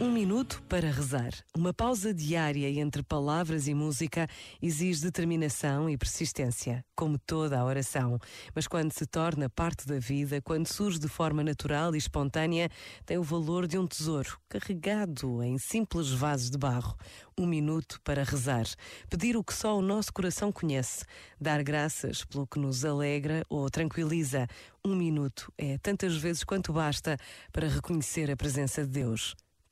Um minuto para rezar. Uma pausa diária entre palavras e música exige determinação e persistência, como toda a oração. Mas quando se torna parte da vida, quando surge de forma natural e espontânea, tem o valor de um tesouro carregado em simples vasos de barro. Um minuto para rezar. Pedir o que só o nosso coração conhece. Dar graças pelo que nos alegra ou tranquiliza. Um minuto é tantas vezes quanto basta para reconhecer a presença de Deus.